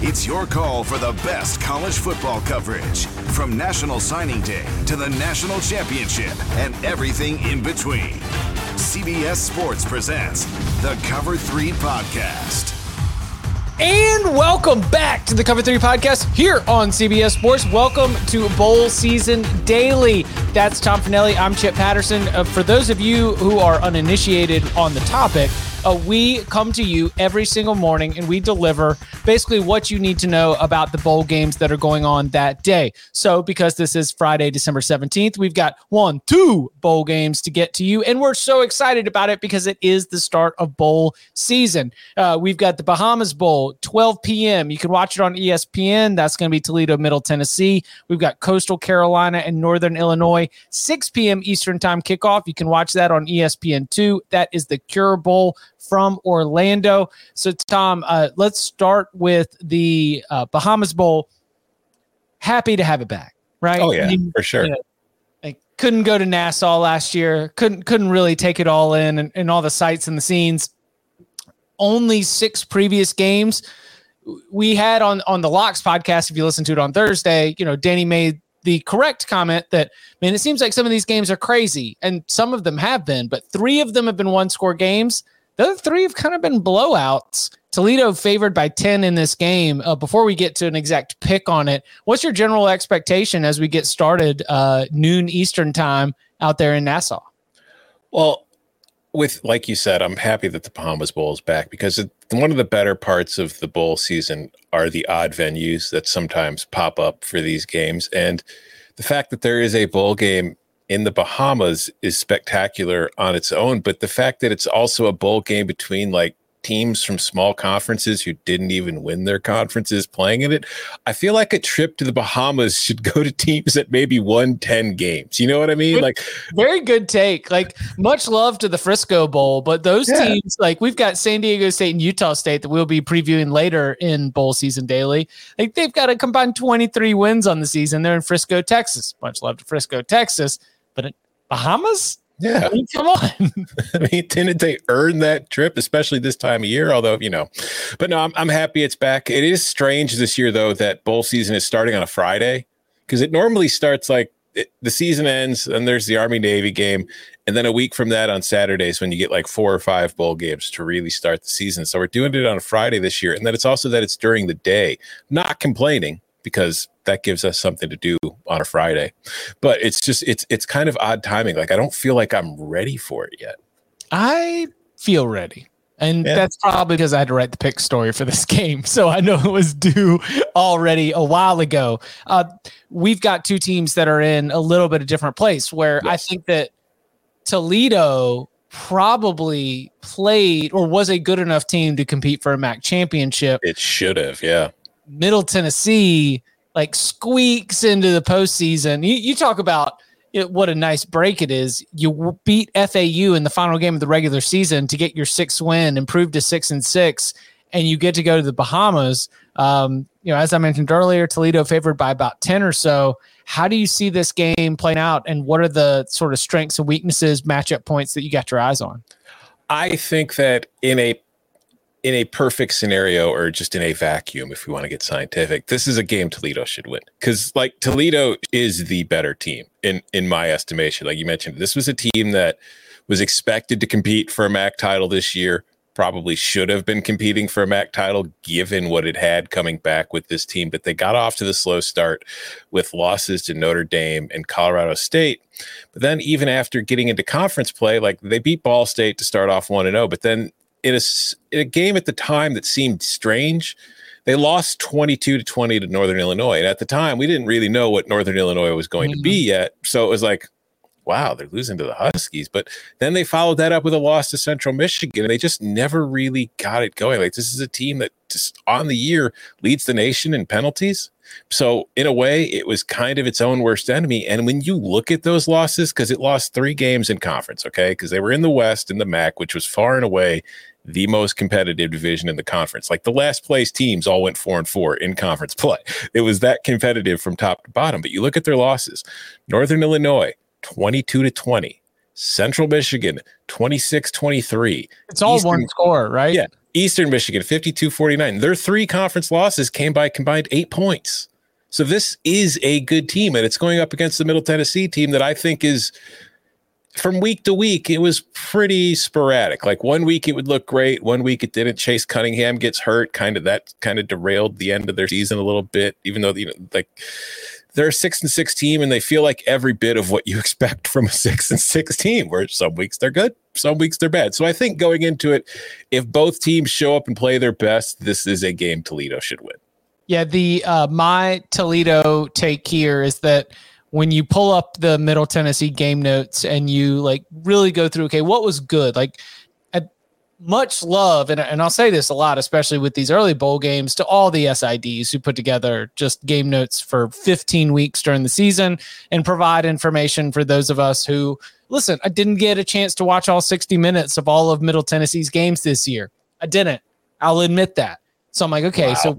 It's your call for the best college football coverage from National Signing Day to the National Championship and everything in between. CBS Sports presents the Cover 3 podcast. And welcome back to the Cover 3 podcast here on CBS Sports. Welcome to Bowl Season Daily. That's Tom Fornelli. I'm Chip Patterson. Uh, for those of you who are uninitiated on the topic, uh, we come to you every single morning and we deliver basically what you need to know about the bowl games that are going on that day. So, because this is Friday, December 17th, we've got one, two bowl games to get to you. And we're so excited about it because it is the start of bowl season. Uh, we've got the Bahamas Bowl, 12 p.m. You can watch it on ESPN. That's going to be Toledo, Middle Tennessee. We've got Coastal Carolina and Northern Illinois, 6 p.m. Eastern Time kickoff. You can watch that on ESPN2. That is the Cure Bowl from Orlando. So, Tom, uh, let's start with the uh, Bahamas Bowl. Happy to have it back, right? Oh yeah, for sure. You know, couldn't go to Nassau last year. Couldn't couldn't really take it all in and, and all the sights and the scenes. Only six previous games we had on on the Locks podcast. If you listen to it on Thursday, you know Danny made the correct comment that man, it seems like some of these games are crazy, and some of them have been, but three of them have been one score games. The other three have kind of been blowouts. Toledo favored by 10 in this game. Uh, before we get to an exact pick on it, what's your general expectation as we get started uh, noon Eastern time out there in Nassau? Well, with like you said, I'm happy that the Bahamas Bowl is back because it, one of the better parts of the bowl season are the odd venues that sometimes pop up for these games. And the fact that there is a bowl game in the Bahamas is spectacular on its own, but the fact that it's also a bowl game between like teams from small conferences who didn't even win their conferences playing in it, I feel like a trip to the Bahamas should go to teams that maybe won 10 games. You know what I mean? Like very good take. Like much love to the Frisco Bowl, but those yeah. teams like we've got San Diego State and Utah State that we'll be previewing later in bowl season daily. Like they've got a combined 23 wins on the season. They're in Frisco, Texas. Much love to Frisco, Texas but Bahamas? Yeah. I mean, come on. I mean, didn't they earn that trip, especially this time of year? Although, you know, but no, I'm, I'm happy it's back. It is strange this year, though, that bowl season is starting on a Friday because it normally starts like it, the season ends and there's the Army Navy game. And then a week from that on Saturdays when you get like four or five bowl games to really start the season. So we're doing it on a Friday this year. And then it's also that it's during the day. Not complaining because that gives us something to do on a Friday. But it's just it's it's kind of odd timing. Like I don't feel like I'm ready for it yet. I feel ready. And yeah. that's probably because I had to write the pick story for this game. So I know it was due already a while ago. Uh, we've got two teams that are in a little bit of different place where yes. I think that Toledo probably played or was a good enough team to compete for a MAC championship. It should have, yeah. Middle Tennessee like squeaks into the postseason. You, you talk about it, what a nice break it is. You beat FAU in the final game of the regular season to get your sixth win, improve to six and six, and you get to go to the Bahamas. Um, you know, as I mentioned earlier, Toledo favored by about 10 or so. How do you see this game playing out, and what are the sort of strengths and weaknesses, matchup points that you got your eyes on? I think that in a in a perfect scenario or just in a vacuum, if we want to get scientific, this is a game Toledo should win because like Toledo is the better team in in my estimation. Like you mentioned, this was a team that was expected to compete for a MAC title this year. Probably should have been competing for a MAC title given what it had coming back with this team, but they got off to the slow start with losses to Notre Dame and Colorado State. But then, even after getting into conference play, like they beat Ball State to start off 1 0, but then in a, in a game at the time that seemed strange, they lost 22 to 20 to Northern Illinois. And at the time, we didn't really know what Northern Illinois was going mm-hmm. to be yet. So it was like, wow, they're losing to the Huskies. But then they followed that up with a loss to Central Michigan. And they just never really got it going. Like, this is a team that just on the year leads the nation in penalties. So, in a way, it was kind of its own worst enemy. And when you look at those losses, because it lost three games in conference, okay, because they were in the West in the MAC, which was far and away the most competitive division in the conference. Like the last place teams all went four and four in conference play. It was that competitive from top to bottom. But you look at their losses Northern Illinois, 22 to 20. Central Michigan, 26 23. It's all Eastern, one score, right? Yeah. Eastern Michigan, 52 49. Their three conference losses came by combined eight points. So this is a good team, and it's going up against the Middle Tennessee team that I think is from week to week, it was pretty sporadic. Like one week it would look great, one week it didn't. Chase Cunningham gets hurt, kind of that kind of derailed the end of their season a little bit. Even though you know, like they're a six and six team, and they feel like every bit of what you expect from a six and six team. Where some weeks they're good, some weeks they're bad. So I think going into it, if both teams show up and play their best, this is a game Toledo should win. Yeah, the uh, my Toledo take here is that when you pull up the Middle Tennessee game notes and you like really go through, okay, what was good? Like, much love, and, and I'll say this a lot, especially with these early bowl games, to all the SIDs who put together just game notes for 15 weeks during the season and provide information for those of us who listen. I didn't get a chance to watch all 60 minutes of all of Middle Tennessee's games this year. I didn't. I'll admit that. So I'm like, okay, wow. so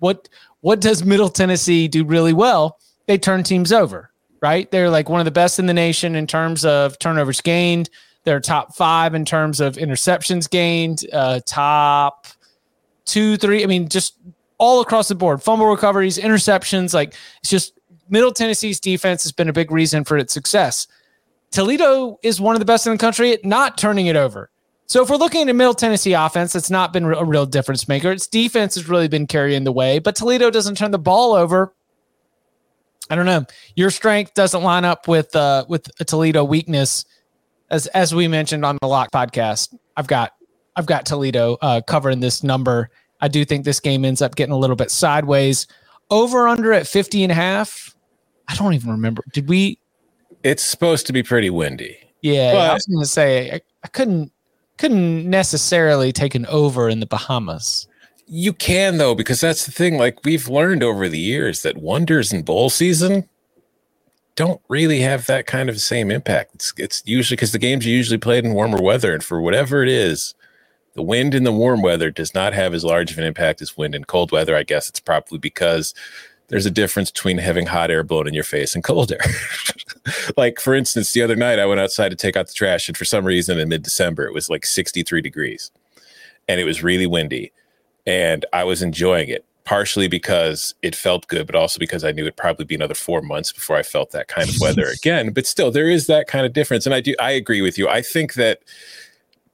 what what does Middle Tennessee do really well? they turn teams over, right? They're like one of the best in the nation in terms of turnovers gained. They're top five in terms of interceptions gained, uh, top two, three. I mean, just all across the board fumble recoveries, interceptions. Like it's just Middle Tennessee's defense has been a big reason for its success. Toledo is one of the best in the country at not turning it over. So if we're looking at a Middle Tennessee offense, it's not been a real difference maker. Its defense has really been carrying the way, but Toledo doesn't turn the ball over I don't know. Your strength doesn't line up with uh with a Toledo weakness, as as we mentioned on the Lock podcast. I've got I've got Toledo uh, covering this number. I do think this game ends up getting a little bit sideways. Over under at 50 and a half. I don't even remember. Did we? It's supposed to be pretty windy. Yeah, but, I was going to say I, I couldn't couldn't necessarily take an over in the Bahamas. You can though, because that's the thing. Like we've learned over the years that wonders in bowl season don't really have that kind of same impact. It's, it's usually because the games are usually played in warmer weather, and for whatever it is, the wind in the warm weather does not have as large of an impact as wind in cold weather. I guess it's probably because there's a difference between having hot air blown in your face and cold air. like for instance, the other night I went outside to take out the trash, and for some reason in mid December it was like 63 degrees, and it was really windy and I was enjoying it partially because it felt good, but also because I knew it'd probably be another four months before I felt that kind of weather again. But still, there is that kind of difference. And I do, I agree with you. I think that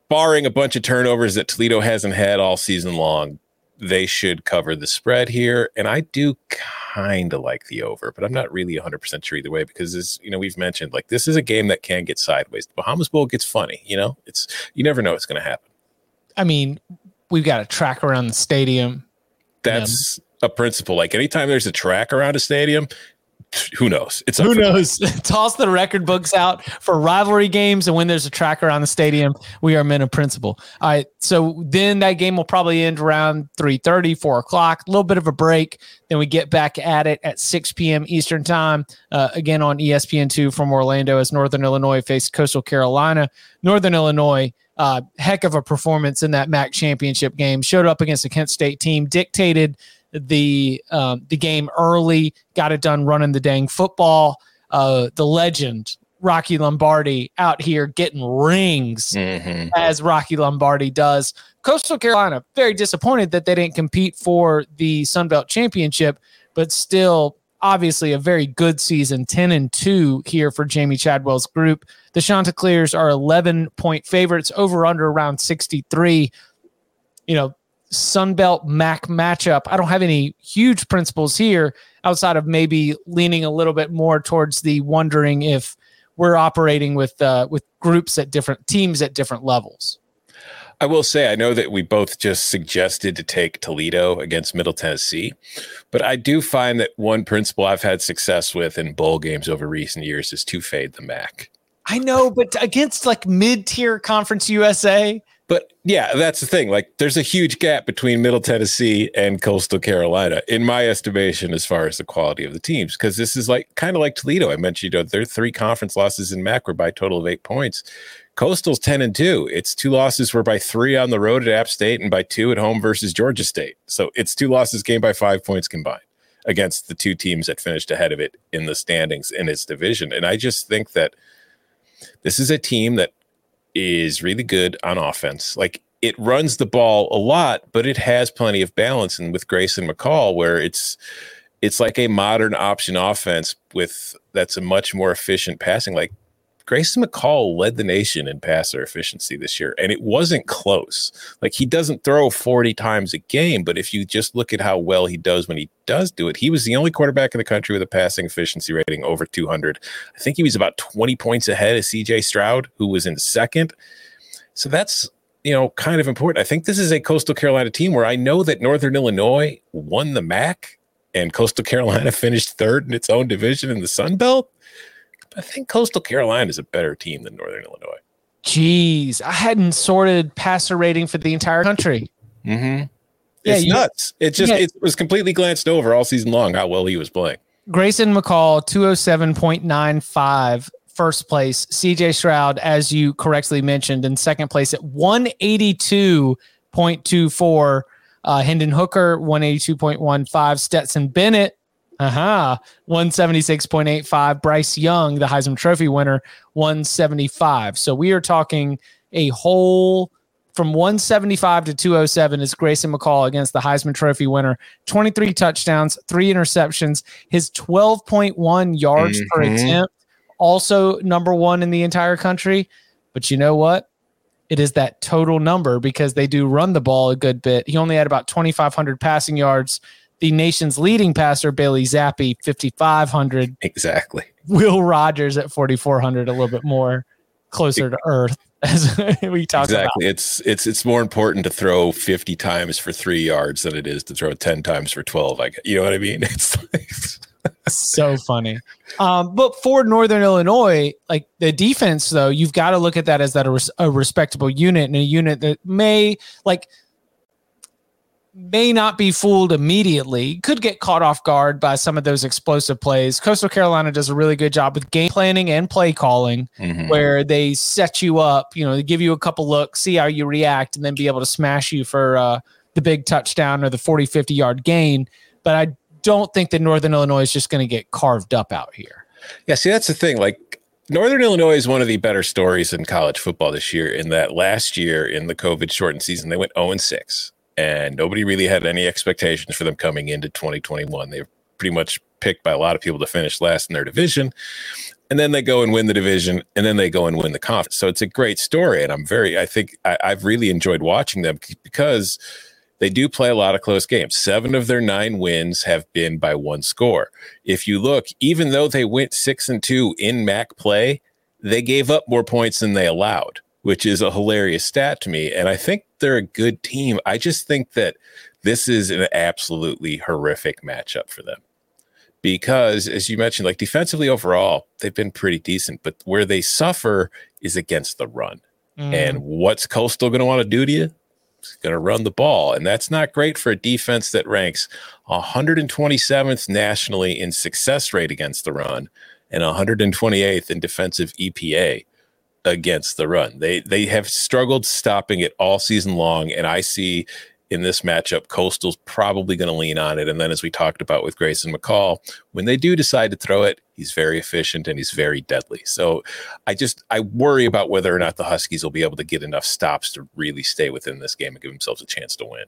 barring a bunch of turnovers that Toledo hasn't had all season long, they should cover the spread here. And I do kind of like the over, but I'm not really 100% sure either way because, as you know, we've mentioned, like this is a game that can get sideways. The Bahamas Bowl gets funny, you know, it's, you never know what's going to happen. I mean, we've got a track around the stadium. That's a principle. Like anytime there's a track around a stadium, who knows? It's who knows. Toss the record books out for rivalry games, and when there's a track around the stadium, we are men of principle. All right. So then that game will probably end around 3 30, 4 o'clock. A little bit of a break. Then we get back at it at 6 p.m. Eastern time. Uh, again on ESPN2 from Orlando as Northern Illinois faced Coastal Carolina. Northern Illinois uh, heck of a performance in that MAC championship game. Showed up against a Kent State team, dictated the um, the game early, got it done running the dang football. Uh, the legend Rocky Lombardi out here getting rings mm-hmm. as Rocky Lombardi does. Coastal Carolina, very disappointed that they didn't compete for the Sun Belt Championship, but still obviously a very good season 10 and 2 here for Jamey Chadwell's group. The Chanticleers are 11 point favorites over under around 63. You know, Sunbelt MAC matchup. I don't have any huge principles here outside of maybe leaning a little bit more towards the wondering if we're operating with uh, with groups at different teams at different levels. I will say, I know that we both just suggested to take Toledo against Middle Tennessee, but I do find that one principle I've had success with in bowl games over recent years is to fade the MAC. I know, but against like mid tier Conference USA, but yeah, that's the thing. Like, there's a huge gap between Middle Tennessee and Coastal Carolina, in my estimation, as far as the quality of the teams. Because this is like kind of like Toledo. I mentioned, you know, their three conference losses in MAC were by a total of eight points. Coastal's 10 and 2. Its two losses were by three on the road at App State and by two at home versus Georgia State. So its two losses came by five points combined against the two teams that finished ahead of it in the standings in its division. And I just think that this is a team that is really good on offense. Like it runs the ball a lot, but it has plenty of balance. And with Grayson McCall, where it's it's like a modern option offense with that's a much more efficient passing. Like Grayson McCall led the nation in passer efficiency this year, and it wasn't close. Like he doesn't throw 40 times a game, but if you just look at how well he does when he does do it, he was the only quarterback in the country with a passing efficiency rating over 200. I think he was about 20 points ahead of CJ Stroud, who was in second. So that's you know kind of important. I think this is a Coastal Carolina team where I know that Northern Illinois won the MAC and Coastal Carolina finished third in its own division in the Sun Belt. I think Coastal Carolina is a better team than Northern Illinois. Jeez, I hadn't sorted passer rating for the entire country. Mm-hmm. Yeah, it's you, nuts. It just yeah. it was completely glanced over all season long how well he was playing. Grayson McCall, 207.95, first place. CJ Stroud, as you correctly mentioned, in second place at 182.24. Uh, Hendon Hooker, 182.15. Stetson Bennett, Aha, uh-huh. 176.85. Bryce Young, the Heisman Trophy winner, 175. So we are talking a whole from 175 to 207 is Grayson McCall against the Heisman Trophy winner. 23 touchdowns, three interceptions. His 12.1 yards mm-hmm. per attempt, also number one in the entire country. But you know what? It is that total number because they do run the ball a good bit. He only had about 2,500 passing yards the nation's leading passer, Bailey Zappe, 5,500. Exactly. Will Rogers at 4,400, a little bit more closer to earth as we talk exactly. About. It's it's it's more important to throw 50 times for three yards than it is to throw 10 times for 12. I you know what I mean? It's like so funny. Um, but for Northern Illinois, like the defense, though, you've got to look at that as that a, res- a respectable unit and a unit that may like may not be fooled immediately, could get caught off guard by some of those explosive plays. Coastal Carolina does a really good job with game planning and play calling, mm-hmm. where they set you up, you know, they give you a couple looks, see how you react, and then be able to smash you for uh, the big touchdown or the 40, 50 yard gain. But I don't think that Northern Illinois is just going to get carved up out here. Yeah, see, that's the thing. Like, Northern Illinois is one of the better stories in college football this year. In that last year in the COVID shortened season, they went 0 6 and nobody really had any expectations for them coming into 2021. They were pretty much picked by a lot of people to finish last in their division. And then they go and win the division, and then they go and win the conference. So it's a great story. And I'm very, I think I, I've really enjoyed watching them because they do play a lot of close games. Seven of their nine wins have been by one score. If you look, even though they went six and two in MAC play, they gave up more points than they allowed which is a hilarious stat to me. And I think they're a good team. I just think that this is an absolutely horrific matchup for them because, as you mentioned, like defensively overall, they've been pretty decent, but where they suffer is against the run. Mm. And what's Coastal going to want to do to you? It's going to run the ball. And that's not great for a defense that ranks 127th nationally in success rate against the run and 128th in defensive EPA against the run. They they have struggled stopping it all season long, and I see in this matchup, Coastal's probably going to lean on it. And then, as we talked about with Grayson McCall, when they do decide to throw it, he's very efficient and he's very deadly. So I just I worry about whether or not the Huskies will be able to get enough stops to really stay within this game and give themselves a chance to win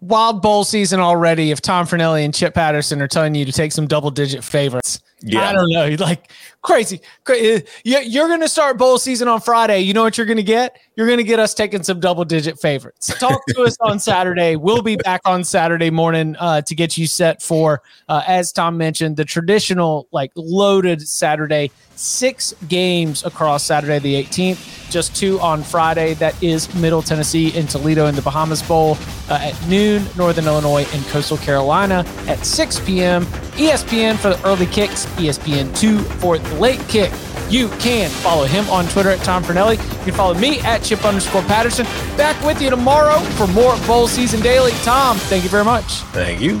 wild bowl season already if Tom Fornelli and Chip Patterson are telling you to take some double digit favorites. Yeah. I don't know. Like crazy. crazy. You're going to start bowl season on Friday. You know what you're going to get? You're going to get us taking some double digit favorites. Talk to us on Saturday. We'll be back on Saturday morning uh, to get you set for, uh, as Tom mentioned, the traditional, like loaded Saturday six games across Saturday the 18th, just two on Friday. That is Middle Tennessee and Toledo in the Bahamas Bowl uh, at noon, Northern Illinois and Coastal Carolina at 6 p.m. ESPN for the early kicks, ESPN 2 for the late kick. You can follow him on Twitter at Tom Fornelli. You can follow me at Chip underscore Patterson. Back with you tomorrow for more Bowl Season Daily. Tom, thank you very much. Thank you.